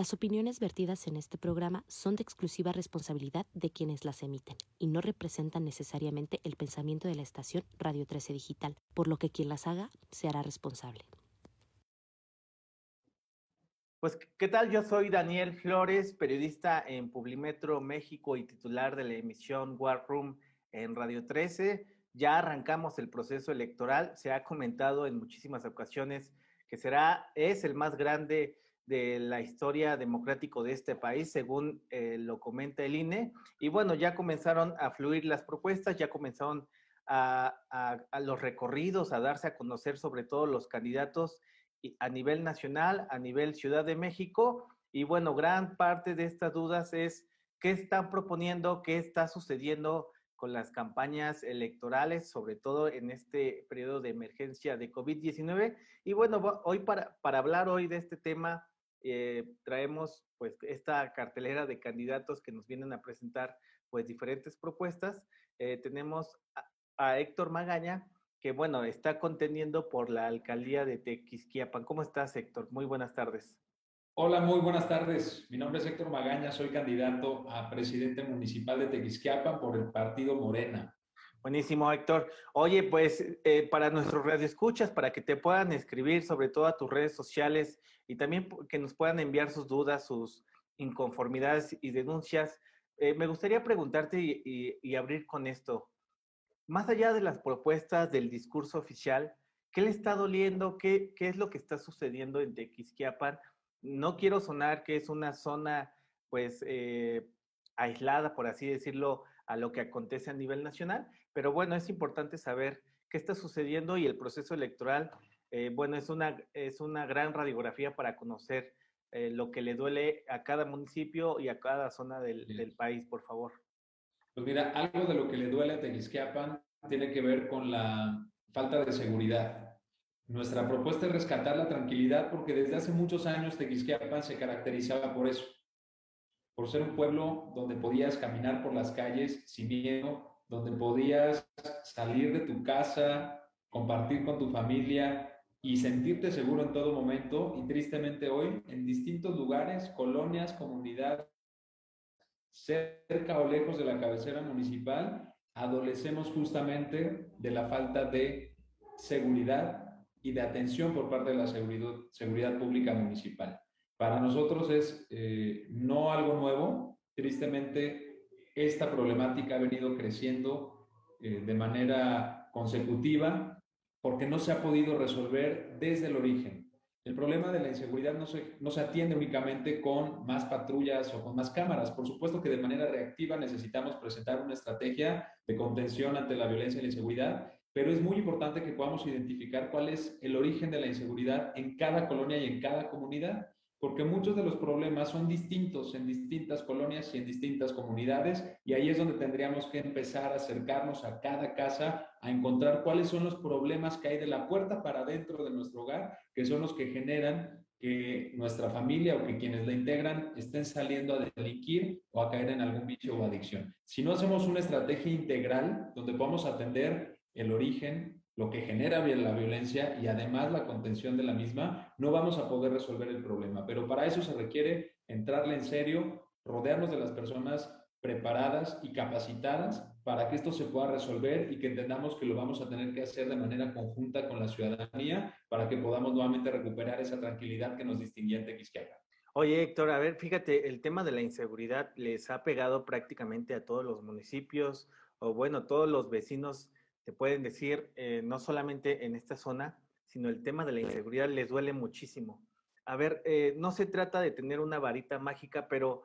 Las opiniones vertidas en este programa son de exclusiva responsabilidad de quienes las emiten y no representan necesariamente el pensamiento de la estación Radio 13 Digital, por lo que quien las haga se hará responsable. Pues, ¿qué tal? Yo soy Daniel Flores, periodista en Publimetro México y titular de la emisión War Room en Radio 13. Ya arrancamos el proceso electoral. Se ha comentado en muchísimas ocasiones que será, es el más grande de la historia democrático de este país, según eh, lo comenta el INE. Y bueno, ya comenzaron a fluir las propuestas, ya comenzaron a, los recorridos, a darse a conocer sobre todo los candidatos a nivel nacional, a nivel Ciudad de México. Y bueno, gran parte de estas dudas es qué están proponiendo, qué está sucediendo con las campañas electorales, sobre todo en este periodo de emergencia de COVID-19. Y bueno, hoy para, para hablar hoy de este tema, eh, traemos pues esta cartelera de candidatos que nos vienen a presentar pues diferentes propuestas. Eh, tenemos a, Héctor Magaña, que bueno, está contendiendo por la alcaldía de Tequisquiapan. ¿Cómo estás, Héctor? Muy buenas tardes. Hola, muy buenas tardes. Mi nombre es Héctor Magaña, soy candidato a presidente municipal de Tequisquiapan por el partido Morena. Buenísimo, Héctor. Oye, pues eh, para nuestros escuchas para que te puedan escribir sobre todo a tus redes sociales y también que nos puedan enviar sus dudas, sus inconformidades y denuncias, eh, me gustaría preguntarte y, abrir con esto. Más allá de las propuestas del discurso oficial, ¿qué le está doliendo? ¿Qué, qué es lo que está sucediendo en Tequisquiapan? No quiero sonar que es una zona, pues, eh, aislada, por así decirlo, a lo que acontece a nivel nacional, pero bueno, es importante saber qué está sucediendo y el proceso electoral, eh, bueno, es una, es una gran radiografía para conocer eh, lo que le duele a cada municipio y a cada zona del, del, país, por favor. Pues mira, algo de lo que le duele a Teguisquiapan tiene que ver con la falta de seguridad. Nuestra propuesta es rescatar la tranquilidad porque desde hace muchos años Teguisquiapan se caracterizaba por eso, por ser un pueblo donde podías caminar por las calles sin miedo, donde podías salir de tu casa, compartir con tu familia y sentirte seguro en todo momento. Y tristemente hoy, en distintos lugares, colonias, comunidades, cerca o lejos de la cabecera municipal, adolecemos justamente de la falta de seguridad y de atención por parte de la seguridad, pública municipal. Para nosotros es eh, no algo nuevo, tristemente esta problemática ha venido creciendo eh, de manera consecutiva porque no se ha podido resolver desde el origen. El problema de la inseguridad no se, no se atiende únicamente con más patrullas o con más cámaras. Por supuesto que de manera reactiva necesitamos presentar una estrategia de contención ante la violencia y la inseguridad, pero es muy importante que podamos identificar cuál es el origen de la inseguridad en cada colonia y en cada comunidad porque muchos de los problemas son distintos en distintas colonias y en distintas comunidades, y ahí es donde tendríamos que empezar a acercarnos a cada casa, a encontrar cuáles son los problemas que hay de la puerta para dentro de nuestro hogar, que son los que generan que nuestra familia o que quienes la integran estén saliendo a delinquir o a caer en algún vicio o adicción. Si no hacemos una estrategia integral donde podamos atender el origen, lo que genera la violencia y además la contención de la misma, no vamos a poder resolver el problema. Pero para eso se requiere entrarle en serio, rodearnos de las personas preparadas y capacitadas para que esto se pueda resolver y que entendamos que lo vamos a tener que hacer de manera conjunta con la ciudadanía para que podamos nuevamente recuperar esa tranquilidad que nos distinguía en Tequisquiapan. Oye, Héctor, a ver, fíjate, el tema de la inseguridad les ha pegado prácticamente a todos los municipios o bueno, todos los vecinos te pueden decir, eh, no solamente en esta zona, sino el tema de la inseguridad les duele muchísimo. A ver, eh, no se trata de tener una varita mágica, pero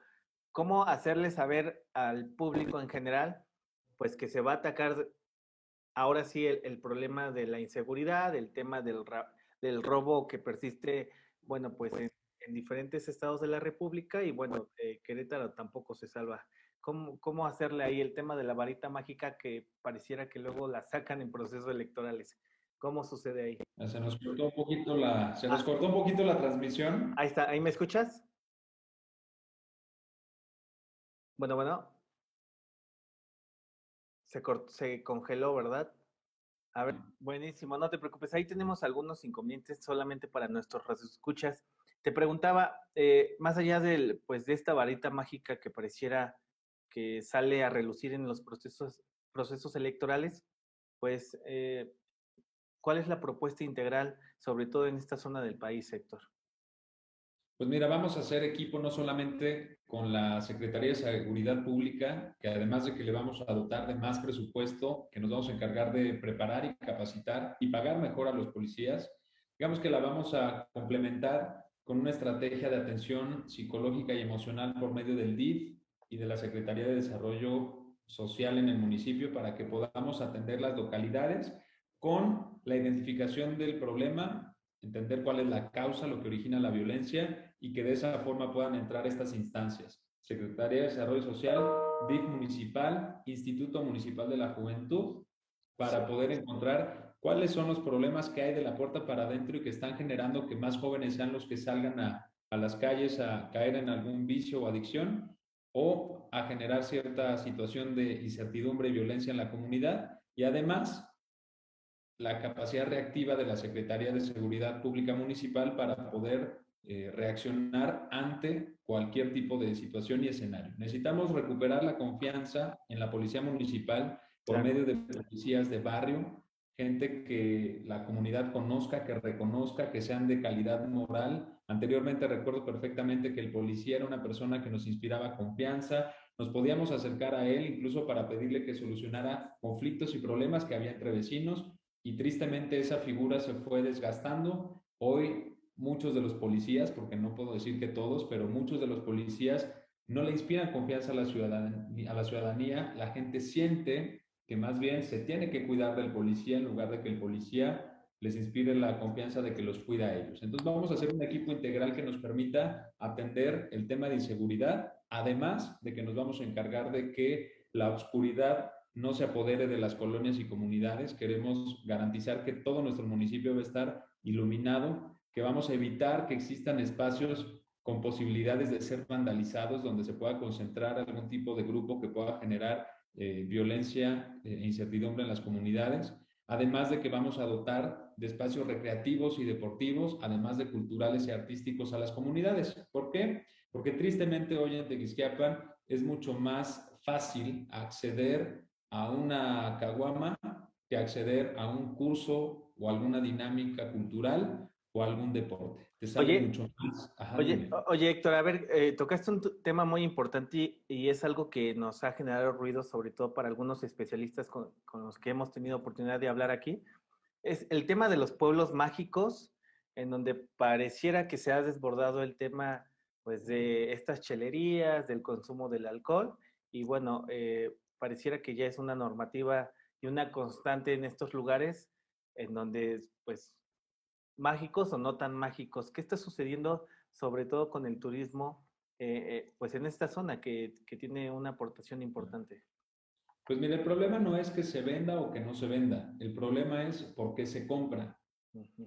¿cómo hacerle saber al público en general, pues que se va a atacar ahora sí el, problema de la inseguridad, el tema del, del robo que persiste, bueno, pues en, diferentes estados de la República y bueno, eh, Querétaro tampoco se salva cómo, hacerle ahí el tema de la varita mágica que pareciera que luego la sacan en procesos electorales. ¿Cómo sucede ahí? Ah, se nos cortó un poquito la, se nos ah. cortó un poquito la transmisión. Ahí está, ¿ahí me escuchas? Bueno, bueno. Se, se congeló, ¿verdad? A ver, buenísimo, no te preocupes. Ahí tenemos algunos inconvenientes solamente para nuestros escuchas te preguntaba, eh, más allá del, pues, de esta varita mágica que pareciera que sale a relucir en los procesos, procesos electorales, pues, eh, ¿cuál es la propuesta integral, sobre todo en esta zona del país, Héctor? Pues mira, vamos a hacer equipo no solamente con la Secretaría de Seguridad Pública, que además de que le vamos a dotar de más presupuesto, que nos vamos a encargar de preparar y capacitar y pagar mejor a los policías, digamos que la vamos a complementar con una estrategia de atención psicológica y emocional por medio del DIF y de la Secretaría de Desarrollo Social en el municipio para que podamos atender las localidades con la identificación del problema entender cuál es la causa, lo que origina la violencia y que de esa forma puedan entrar estas instancias. Secretaría de Desarrollo Social, DIF Municipal, Instituto Municipal de la Juventud, para poder encontrar cuáles son los problemas que hay de la puerta para adentro y que están generando que más jóvenes sean los que salgan a, a las calles a caer en algún vicio o adicción o a generar cierta situación de incertidumbre y violencia en la comunidad. Y además, la capacidad reactiva de la Secretaría de Seguridad Pública Municipal para poder eh, reaccionar ante cualquier tipo de situación y escenario. Necesitamos recuperar la confianza en la Policía Municipal por medio de policías de barrio, gente que la comunidad conozca, que reconozca, que sean de calidad moral. Anteriormente recuerdo perfectamente que el policía era una persona que nos inspiraba confianza, nos podíamos acercar a él incluso para pedirle que solucionara conflictos y problemas que había entre vecinos y tristemente esa figura se fue desgastando. Hoy muchos de los policías, porque no puedo decir que todos, pero muchos de los policías no le inspiran confianza a la ciudadanía. A la, ciudadanía. la gente siente que más bien se tiene que cuidar del policía en lugar de que el policía les inspire la confianza de que los cuida a ellos. Entonces vamos a hacer un equipo integral que nos permita atender el tema de inseguridad, además de que nos vamos a encargar de que la oscuridad no se apodere de las colonias y comunidades. Queremos garantizar que todo nuestro municipio va a estar iluminado, que vamos a evitar que existan espacios con posibilidades de ser vandalizados, donde se pueda concentrar algún tipo de grupo que pueda generar eh, violencia e incertidumbre en las comunidades. Además de que vamos a dotar de espacios recreativos y deportivos, además de culturales y artísticos a las comunidades. ¿Por qué? Porque tristemente hoy en Tequisquiapan es mucho más fácil acceder a una caguama que acceder a un curso o alguna dinámica cultural o algún deporte. Oye, mucho más. oye, oye, Héctor, a ver, eh, tocaste un tema muy importante y, es algo que nos ha generado ruido, sobre todo para algunos especialistas con, con, los que hemos tenido oportunidad de hablar aquí. Es el tema de los pueblos mágicos, en donde pareciera que se ha desbordado el tema pues, de estas chelerías, del consumo del alcohol. Y bueno, eh, pareciera que ya es una normativa y una constante en estos lugares en donde, pues, mágicos o no tan mágicos. ¿Qué está sucediendo sobre todo con el turismo, eh, eh, pues, en esta zona que, que tiene una aportación importante? Pues mira, el problema no es que se venda o que no se venda, el problema es por qué se compra.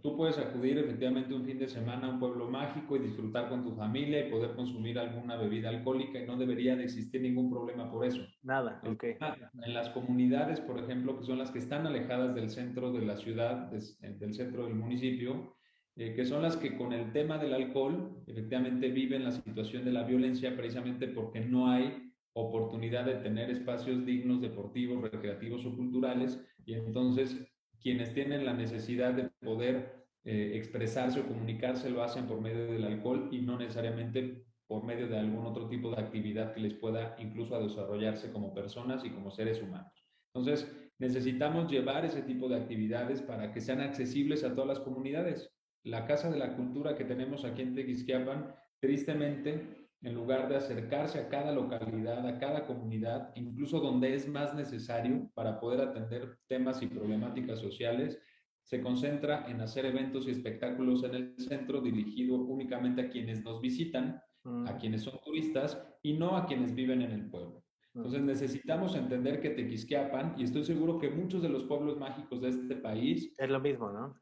Tú puedes acudir efectivamente un fin de semana a un pueblo mágico y disfrutar con tu familia y poder consumir alguna bebida alcohólica y no debería de existir ningún problema por eso. Nada, ok. En las comunidades, por ejemplo, que son las que están alejadas del centro de la ciudad, del centro del municipio, eh, que son las que con el tema del alcohol efectivamente viven la situación de la violencia precisamente porque no hay oportunidad de tener espacios dignos, deportivos, recreativos o culturales y entonces quienes tienen la necesidad de poder eh, expresarse o comunicarse lo hacen por medio del alcohol y no necesariamente por medio de algún otro tipo de actividad que les pueda incluso desarrollarse como personas y como seres humanos. Entonces, necesitamos llevar ese tipo de actividades para que sean accesibles a todas las comunidades. La Casa de la Cultura que tenemos aquí en Tequisquiapan, tristemente, en lugar de acercarse a cada localidad, a cada comunidad, incluso donde es más necesario para poder atender temas y problemáticas sociales, se concentra en hacer eventos y espectáculos en el centro dirigido únicamente a quienes nos visitan, a mm. quienes son turistas y no a quienes viven en el pueblo. Mm. Entonces necesitamos entender que Tequisquiapan, y estoy seguro que muchos de los pueblos mágicos de este país... Es lo mismo, ¿no?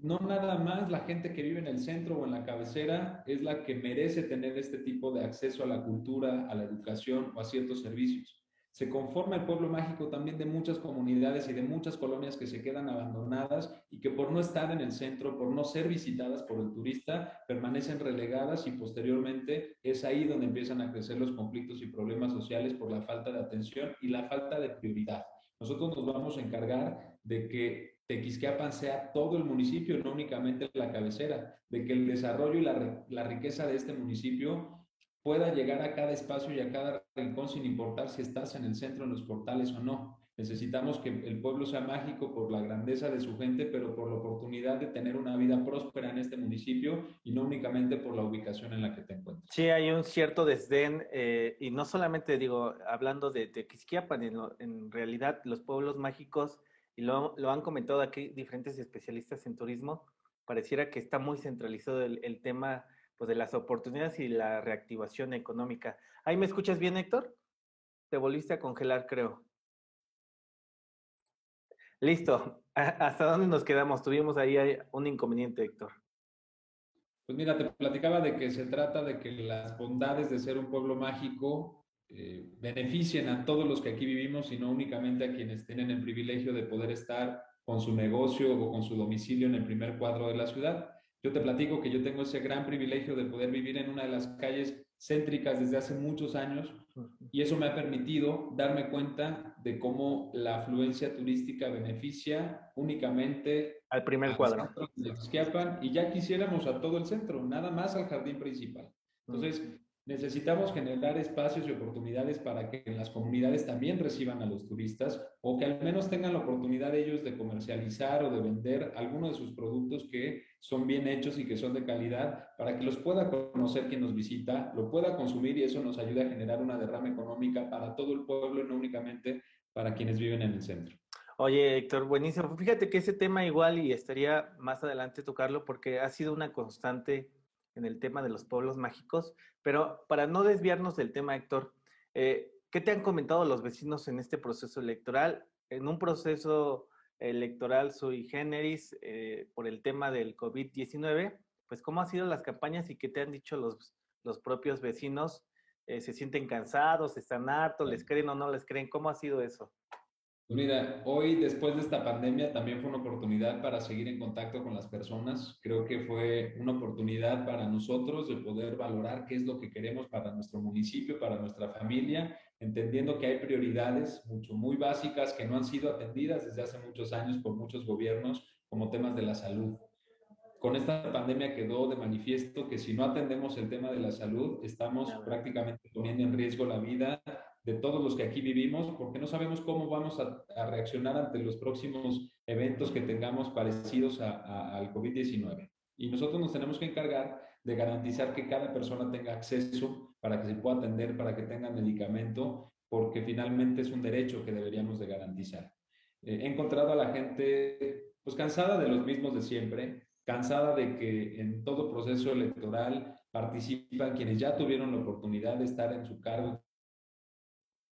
No nada más la gente que vive en el centro o en la cabecera es la que merece tener este tipo de acceso a la cultura, a la educación o a ciertos servicios. se conforma el pueblo mágico también de muchas comunidades y de muchas colonias que se quedan abandonadas y que por no estar en el centro, por no ser visitadas por el turista, permanecen relegadas y posteriormente es ahí donde empiezan a crecer los conflictos y problemas sociales por la falta de atención y la falta de prioridad. Nosotros nos vamos a encargar de que Tequisquiapan sea todo el municipio, no únicamente la cabecera, de que el desarrollo y la, la riqueza de este municipio pueda llegar a cada espacio y a cada rincón sin importar si estás en el centro, en los portales o no. Necesitamos que el pueblo sea mágico por la grandeza de su gente, pero por la oportunidad de tener una vida próspera en este municipio y no únicamente por la ubicación en la que te encuentras. Sí, hay un cierto desdén, eh, y no solamente digo, hablando de, en, en, realidad los pueblos mágicos, y lo, lo, han comentado aquí diferentes especialistas en turismo, pareciera que está muy centralizado el, tema pues, de las oportunidades y la reactivación económica. ¿Ahí me escuchas bien, Héctor? Te volviste a congelar, creo. Listo. ¿Hasta dónde nos quedamos? Tuvimos ahí un inconveniente, Héctor. Pues mira, te platicaba de que se trata de que las bondades de ser un pueblo mágico eh, beneficien a todos los que aquí vivimos y no únicamente a quienes tienen el privilegio de poder estar con su negocio o con su domicilio en el primer cuadro de la ciudad. Yo te platico que yo tengo ese gran privilegio de poder vivir en una de las calles céntricas desde hace muchos años y eso me ha permitido darme cuenta de cómo la afluencia turística beneficia únicamente al primer cuadro de y ya quisiéramos a todo el centro, nada más al jardín principal. Entonces, Necesitamos generar espacios y oportunidades para que las comunidades también reciban a los turistas o que al menos tengan la oportunidad ellos de comercializar o de vender algunos de sus productos que son bien hechos y que son de calidad para que los pueda conocer quien nos visita, lo pueda consumir y eso nos ayude a generar una derrama económica para todo el pueblo y no únicamente para quienes viven en el centro. Oye, Héctor, buenísimo. Fíjate que ese tema igual y estaría más adelante tocarlo porque ha sido una constante en el tema de los pueblos mágicos, pero para no desviarnos del tema, Héctor, eh, ¿qué te han comentado los vecinos en este proceso electoral? En un proceso electoral sui generis eh, por el tema del COVID-19, pues cómo han sido las campañas y qué te han dicho los, los propios vecinos. Eh, ¿Se sienten cansados? ¿Están hartos? ¿Les creen o no les creen? ¿Cómo ha sido eso? Pues mira, hoy después de esta pandemia también fue una oportunidad para seguir en contacto con las personas. Creo que fue una oportunidad para nosotros de poder valorar qué es lo que queremos para nuestro municipio, para nuestra familia, entendiendo que hay prioridades mucho muy básicas que no han sido atendidas desde hace muchos años por muchos gobiernos, como temas de la salud. Con esta pandemia quedó de manifiesto que si no atendemos el tema de la salud, estamos prácticamente poniendo en riesgo la vida de todos los que aquí vivimos, porque no sabemos cómo vamos a, reaccionar ante los próximos eventos que tengamos parecidos al COVID-19. Y nosotros nos tenemos que encargar de garantizar que cada persona tenga acceso para que se pueda atender, para que tenga medicamento, porque finalmente es un derecho que deberíamos de garantizar. Eh, he encontrado a la gente pues cansada de los mismos de siempre, cansada de que en todo proceso electoral participan quienes ya tuvieron la oportunidad de estar en su cargo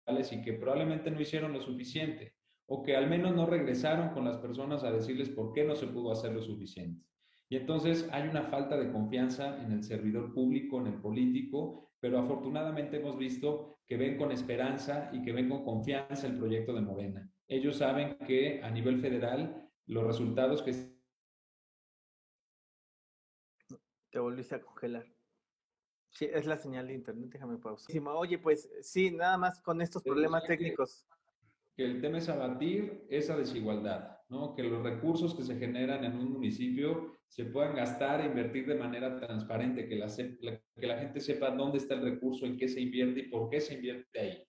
y que probablemente no hicieron lo suficiente o que al menos no regresaron con las personas a decirles por qué no se pudo hacer lo suficiente. Y entonces hay una falta de confianza en el servidor público, en el político, pero afortunadamente hemos visto que ven con esperanza y que ven con confianza el proyecto de Morena. Ellos saben que a nivel federal los resultados que... Te volviste a congelar. Sí, es la señal de internet, déjame pausar. Oye, pues sí, nada más con estos problemas técnicos. Que el tema es abatir esa desigualdad, ¿no? Que los recursos que se generan en un municipio se puedan gastar e invertir de manera transparente, que la, que la gente sepa dónde está el recurso, en qué se invierte y por qué se invierte ahí.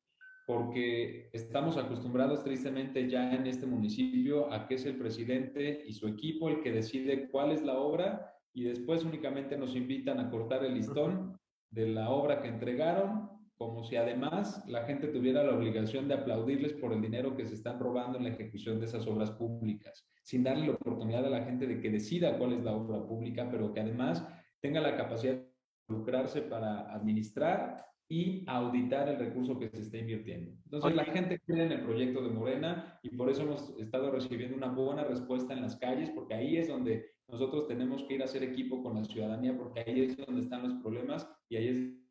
Porque estamos acostumbrados tristemente ya en este municipio a que es el presidente y su equipo el que decide cuál es la obra y después únicamente nos invitan a cortar el listón de la obra que entregaron, como si además la gente tuviera la obligación de aplaudirles por el dinero que se están robando en la ejecución de esas obras públicas, sin darle la oportunidad a la gente de que decida cuál es la obra pública, pero que además tenga la capacidad de involucrarse para administrar y auditar el recurso que se está invirtiendo. Entonces, la gente cree en el proyecto de Morena y por eso hemos estado recibiendo una buena respuesta en las calles, porque ahí es donde nosotros tenemos que ir a hacer equipo con la ciudadanía, porque ahí es donde están los problemas y ahí es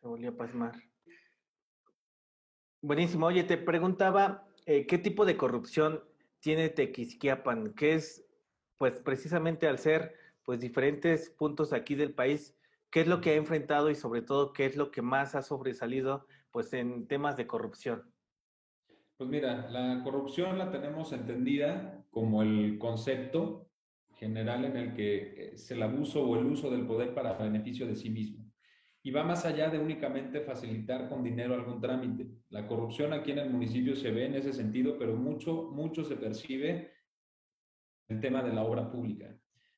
Se volvió a pasmar. Buenísimo. Oye, te preguntaba, eh, ¿qué tipo de corrupción tiene Tequisquiapan? ¿Qué es, pues precisamente al ser pues diferentes puntos aquí del país, qué es lo que ha enfrentado y sobre todo qué es lo que más ha sobresalido pues en temas de corrupción? Pues mira, la corrupción la tenemos entendida como el concepto general en el que es el abuso o el uso del poder para beneficio de sí mismo. Y va más allá de únicamente facilitar con dinero algún trámite. La corrupción aquí en el municipio se ve en ese sentido, pero mucho, mucho se percibe el tema de la obra pública.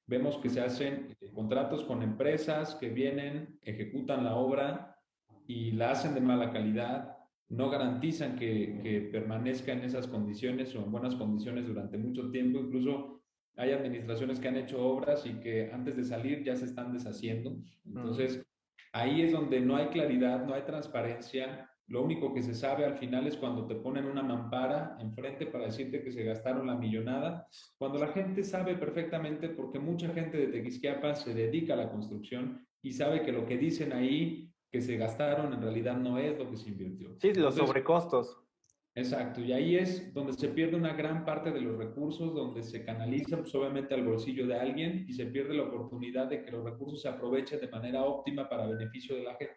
Vemos que se hacen eh, contratos con empresas que vienen, ejecutan la obra y la hacen de mala calidad, no garantizan que, que permanezca en esas condiciones o en buenas condiciones durante mucho tiempo. Incluso hay administraciones que han hecho obras y que antes de salir ya se están deshaciendo. Entonces, ahí es donde no hay claridad, no hay transparencia. Lo único que se sabe al final es cuando te ponen una mampara enfrente para decirte que se gastaron la millonada, cuando la gente sabe perfectamente, porque mucha gente de Tequisquiapa se dedica a la construcción y sabe que lo que dicen ahí que se gastaron en realidad no es lo que se invirtió. Sí, los sobrecostos. Exacto, y ahí es donde se pierde una gran parte de los recursos, donde se canaliza pues, obviamente al bolsillo de alguien y se pierde la oportunidad de que los recursos se aprovechen de manera óptima para beneficio de la gente.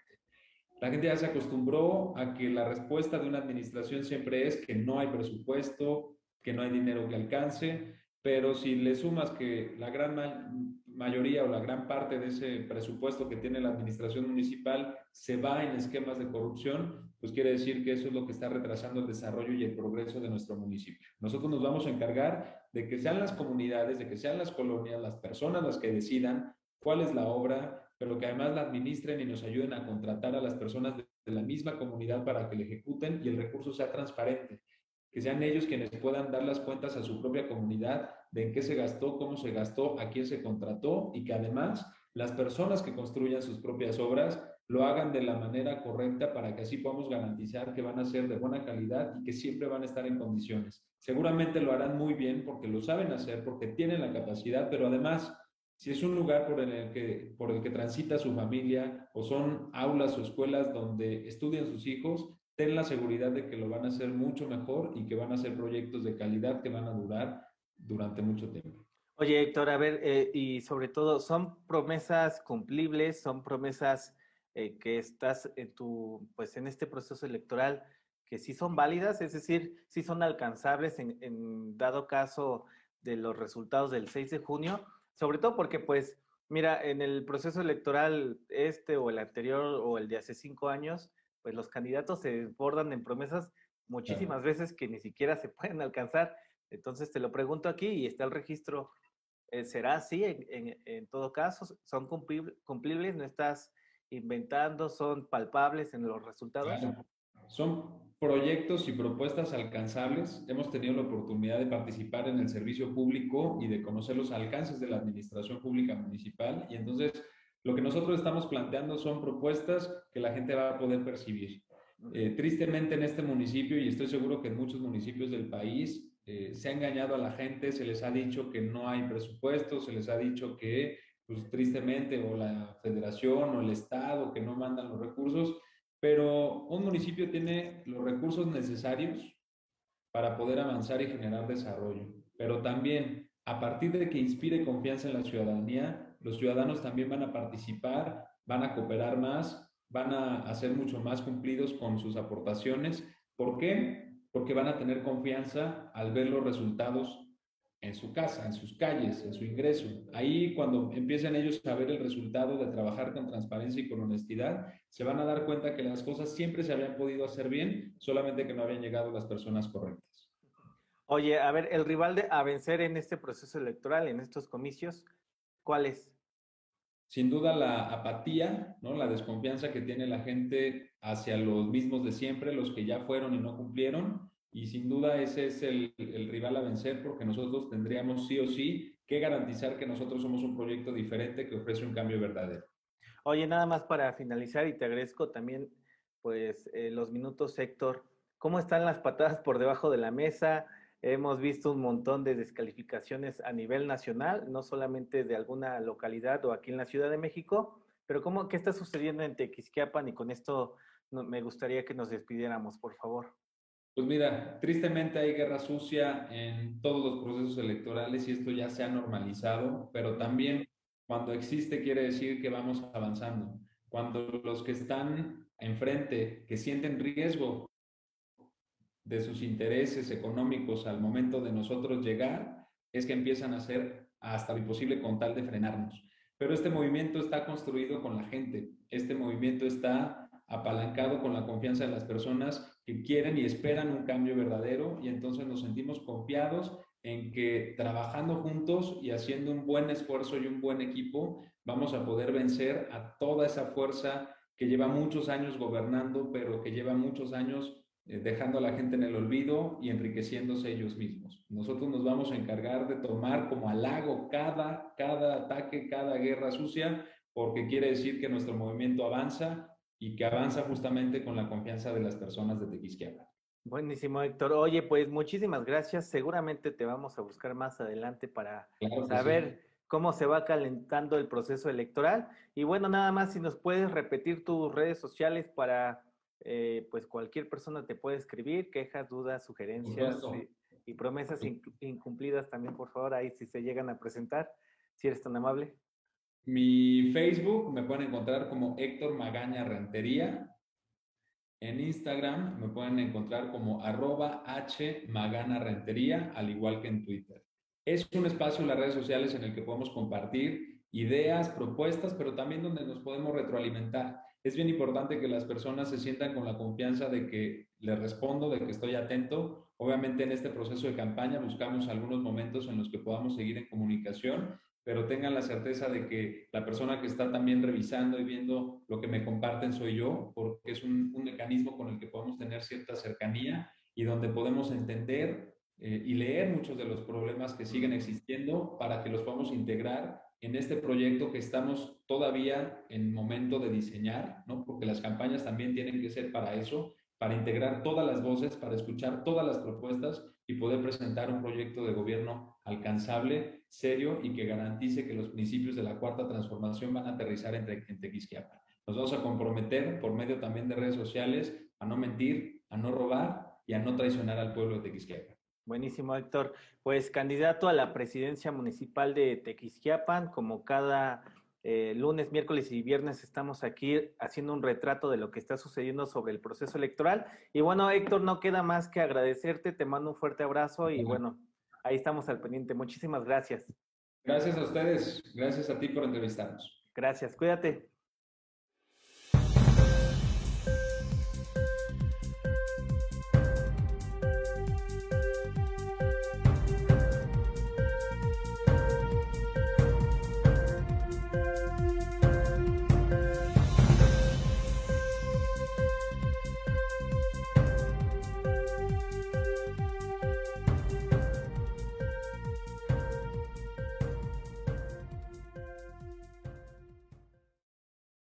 La gente ya se acostumbró a que la respuesta de una administración siempre es que no hay presupuesto, que no hay dinero que alcance, pero si le sumas que la gran mayoría o la gran parte de ese presupuesto que tiene la administración municipal se va en esquemas de corrupción, pues quiere decir que eso es lo que está retrasando el desarrollo y el progreso de nuestro municipio. Nosotros nos vamos a encargar de que sean las comunidades, de que sean las colonias, las personas las que decidan cuál es la obra, pero que además la administren y nos ayuden a contratar a las personas de, la misma comunidad para que le ejecuten y el recurso sea transparente que sean ellos quienes puedan dar las cuentas a su propia comunidad de en qué se gastó, cómo se gastó, a quién se contrató y que además las personas que construyan sus propias obras lo hagan de la manera correcta para que así podamos garantizar que van a ser de buena calidad y que siempre van a estar en condiciones. Seguramente lo harán muy bien porque lo saben hacer, porque tienen la capacidad, pero además, si es un lugar por el que, por el que transita su familia o son aulas o escuelas donde estudian sus hijos, ten la seguridad de que lo van a hacer mucho mejor y que van a ser proyectos de calidad que van a durar durante mucho tiempo. Oye, Héctor, a ver, eh, y sobre todo, ¿son promesas cumplibles? ¿Son promesas eh, que estás en tu, pues en este proceso electoral que sí son válidas, es decir, sí son alcanzables en, dado caso de los resultados del 6 de junio, sobre todo porque pues, mira, en el proceso electoral este o el anterior o el de hace cinco años, pues los candidatos se desbordan en promesas muchísimas veces que ni siquiera se pueden alcanzar. Entonces te lo pregunto aquí y está el registro. Eh, ¿Será así en, en, todo caso? ¿Son cumplibles? ¿No estás inventando, son palpables en los resultados. Son proyectos y propuestas alcanzables. Hemos tenido la oportunidad de participar en el servicio público y de conocer los alcances de la administración pública municipal. Y entonces, lo que nosotros estamos planteando son propuestas que la gente va a poder percibir. Eh, tristemente en este municipio, y estoy seguro que en muchos municipios del país, eh, se ha engañado a la gente, se les ha dicho que no hay presupuesto, se les ha dicho que pues tristemente, o la federación o el Estado que no mandan los recursos, pero un municipio tiene los recursos necesarios para poder avanzar y generar desarrollo, pero también a partir de que inspire confianza en la ciudadanía, los ciudadanos también van a participar, van a cooperar más, van a, ser mucho más cumplidos con sus aportaciones. ¿Por qué? Porque van a tener confianza al ver los resultados en su casa, en sus calles, en su ingreso. Ahí cuando empiecen ellos a ver el resultado de trabajar con transparencia y con honestidad, se van a dar cuenta que las cosas siempre se habían podido hacer bien, solamente que no habían llegado las personas correctas. Oye, a ver, el rival de, a vencer en este proceso electoral, en estos comicios, ¿cuál es? Sin duda la apatía, ¿no? la desconfianza que tiene la gente hacia los mismos de siempre, los que ya fueron y no cumplieron, y sin duda ese es el, rival a vencer porque nosotros tendríamos sí o sí que garantizar que nosotros somos un proyecto diferente que ofrece un cambio verdadero. Oye, nada más para finalizar y te agradezco también pues eh, los minutos, Héctor. ¿Cómo están las patadas por debajo de la mesa? Hemos visto un montón de descalificaciones a nivel nacional, no solamente de alguna localidad o aquí en la Ciudad de México, Pero ¿cómo, ¿qué está sucediendo en Tequisquiapan? Y con esto me gustaría que nos despidiéramos, por favor. Pues mira, tristemente hay guerra sucia en todos los procesos electorales y esto ya se ha normalizado, pero también cuando existe quiere decir que vamos avanzando. Cuando los que están enfrente, que sienten riesgo de sus intereses económicos al momento de nosotros llegar, es que empiezan a hacer hasta lo imposible con tal de frenarnos. Pero este movimiento está construido con la gente, este movimiento está apalancado con la confianza de las personas que quieren y esperan un cambio verdadero y entonces nos sentimos confiados en que trabajando juntos y haciendo un buen esfuerzo y un buen equipo vamos a poder vencer a toda esa fuerza que lleva muchos años gobernando, pero que lleva muchos años dejando a la gente en el olvido y enriqueciéndose ellos mismos. Nosotros nos vamos a encargar de tomar como halago cada, cada ataque, cada guerra sucia, porque quiere decir que nuestro movimiento avanza y que avanza justamente con la confianza de las personas de Tequisquiapan. Buenísimo, Héctor. Oye, pues muchísimas gracias. Seguramente te vamos a buscar más adelante para saber cómo se va calentando el proceso electoral. Y bueno, nada más si nos puedes repetir tus redes sociales para, eh, pues cualquier persona te puede escribir, quejas, dudas, sugerencias y, y, promesas incumplidas también, por favor, ahí si se llegan a presentar, si eres tan amable. Mi Facebook me pueden encontrar como Héctor Magaña Rentería. En Instagram me pueden encontrar como arroba H Magana Rentería, al igual que en Twitter. Es un espacio en las redes sociales en el que podemos compartir ideas, propuestas, pero también donde nos podemos retroalimentar. Es bien importante que las personas se sientan con la confianza de que les respondo, de que estoy atento. Obviamente en este proceso de campaña buscamos algunos momentos en los que podamos seguir en comunicación pero tengan la certeza de que la persona que está también revisando y viendo lo que me comparten soy yo, porque es un, mecanismo con el que podemos tener cierta cercanía y donde podemos entender eh, y leer muchos de los problemas que siguen existiendo para que los podamos integrar en este proyecto que estamos todavía en momento de diseñar, ¿no? porque las campañas también tienen que ser para eso, para integrar todas las voces, para escuchar todas las propuestas y poder presentar un proyecto de gobierno alcanzable, serio y que garantice que los principios de la cuarta transformación van a aterrizar en, en Tequisquiapan. Nos vamos a comprometer por medio también de redes sociales a no mentir, a no robar y a no traicionar al pueblo de Tequisquiapan. Buenísimo, Héctor. Pues candidato a la presidencia municipal de Tequisquiapan, como cada eh, lunes, miércoles y viernes estamos aquí haciendo un retrato de lo que está sucediendo sobre el proceso electoral. Y bueno, Héctor, no queda más que agradecerte, te mando un fuerte abrazo y bueno, ahí estamos al pendiente. Muchísimas gracias. Gracias a ustedes, gracias a ti por entrevistarnos. Gracias, cuídate.